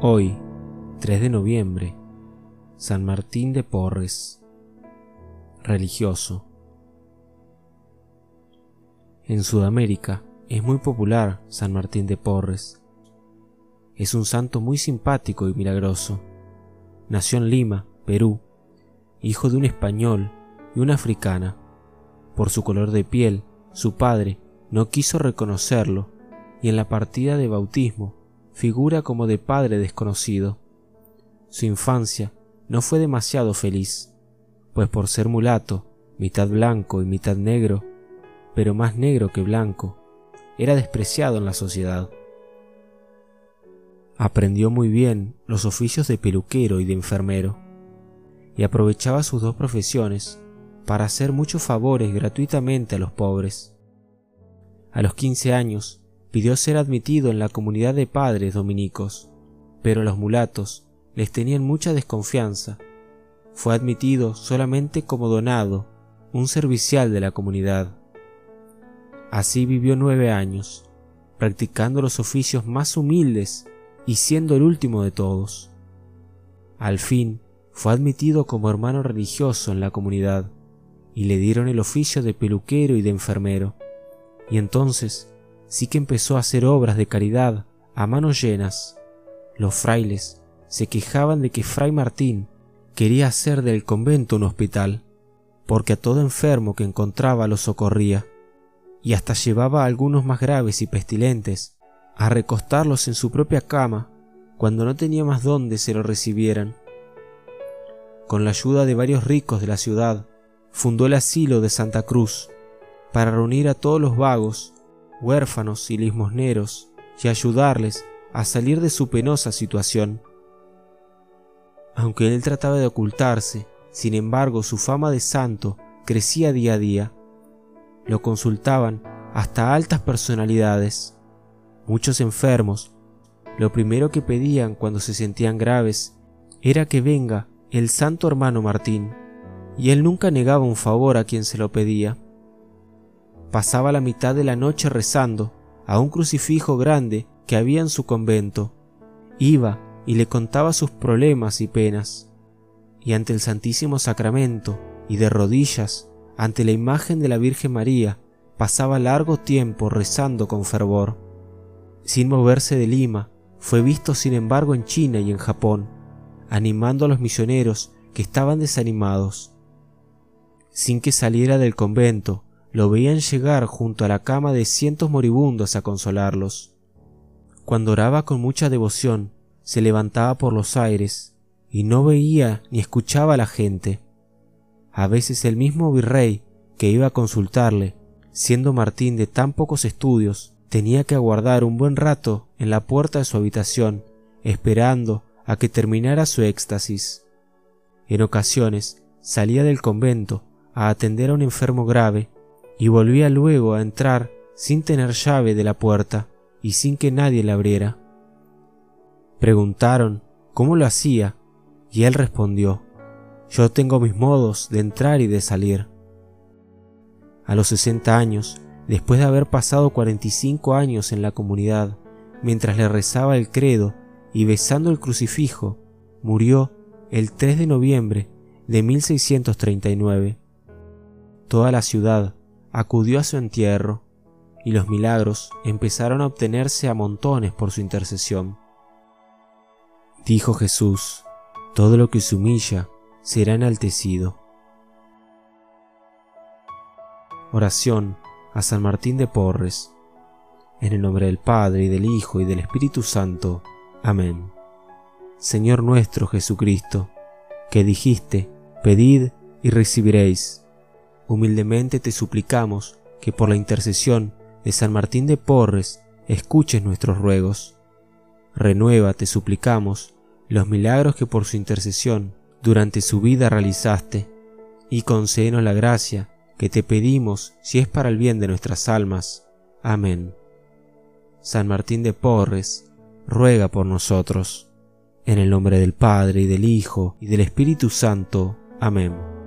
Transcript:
Hoy, 3 de noviembre, San Martín de Porres, religioso. En Sudamérica es muy popular San Martín de Porres. Es un santo muy simpático y milagroso. Nació en Lima, Perú, hijo de un español y una africana. Por su color de piel, su padre no quiso reconocerlo y en la partida de bautismo figura como de padre desconocido. Su infancia no fue demasiado feliz, pues por ser mulato, mitad blanco y mitad negro, pero más negro que blanco, era despreciado en la sociedad. Aprendió muy bien los oficios de peluquero y de enfermero, y aprovechaba sus dos profesiones para hacer muchos favores gratuitamente a los pobres. A los quince años pidió ser admitido en la comunidad de padres dominicos, pero los mulatos les tenían mucha desconfianza. Fue admitido solamente como donado, un servicial de la comunidad. Así vivió nueve años, practicando los oficios más humildes y siendo el último de todos. Al fin fue admitido como hermano religioso en la comunidad y le dieron el oficio de peluquero y de enfermero. Y entonces sí que empezó a hacer obras de caridad a manos llenas. Los frailes se quejaban de que Fray Martín quería hacer del convento un hospital, porque a todo enfermo que encontraba lo socorría y hasta llevaba a algunos más graves y pestilentes a recostarlos en su propia cama cuando no tenía más donde se lo recibieran. Con la ayuda de varios ricos de la ciudad, fundó el asilo de Santa Cruz para reunir a todos los vagos, huérfanos y limosneros y ayudarles a salir de su penosa situación. Aunque él trataba de ocultarse, sin embargo su fama de santo crecía día a día lo consultaban hasta altas personalidades. Muchos enfermos, lo primero que pedían cuando se sentían graves era que venga el santo hermano Martín, y él nunca negaba un favor a quien se lo pedía. Pasaba la mitad de la noche rezando a un crucifijo grande que había en su convento. Iba y le contaba sus problemas y penas, y ante el Santísimo Sacramento y de rodillas ante la imagen de la Virgen María, pasaba largo tiempo rezando con fervor. Sin moverse de Lima, fue visto sin embargo en China y en Japón, animando a los misioneros que estaban desanimados. Sin que saliera del convento, lo veían llegar junto a la cama de cientos moribundos a consolarlos. Cuando oraba con mucha devoción, se levantaba por los aires y no veía ni escuchaba a la gente. A veces el mismo virrey que iba a consultarle, siendo Martín de tan pocos estudios, tenía que aguardar un buen rato en la puerta de su habitación, esperando a que terminara su éxtasis. En ocasiones salía del convento a atender a un enfermo grave y volvía luego a entrar sin tener llave de la puerta y sin que nadie le abriera. Preguntaron cómo lo hacía y él respondió yo tengo mis modos de entrar y de salir. A los 60 años, después de haber pasado 45 años en la comunidad, mientras le rezaba el credo y besando el crucifijo, murió el 3 de noviembre de 1639. Toda la ciudad acudió a su entierro y los milagros empezaron a obtenerse a montones por su intercesión. Dijo Jesús, todo lo que se humilla será enaltecido. Oración a San Martín de Porres. En el nombre del Padre, y del Hijo, y del Espíritu Santo. Amén. Señor nuestro Jesucristo, que dijiste, pedid y recibiréis. Humildemente te suplicamos que por la intercesión de San Martín de Porres escuches nuestros ruegos. Renueva, te suplicamos, los milagros que por su intercesión durante su vida realizaste, y concédenos la gracia que te pedimos si es para el bien de nuestras almas. Amén. San Martín de Porres, ruega por nosotros. En el nombre del Padre y del Hijo y del Espíritu Santo. Amén.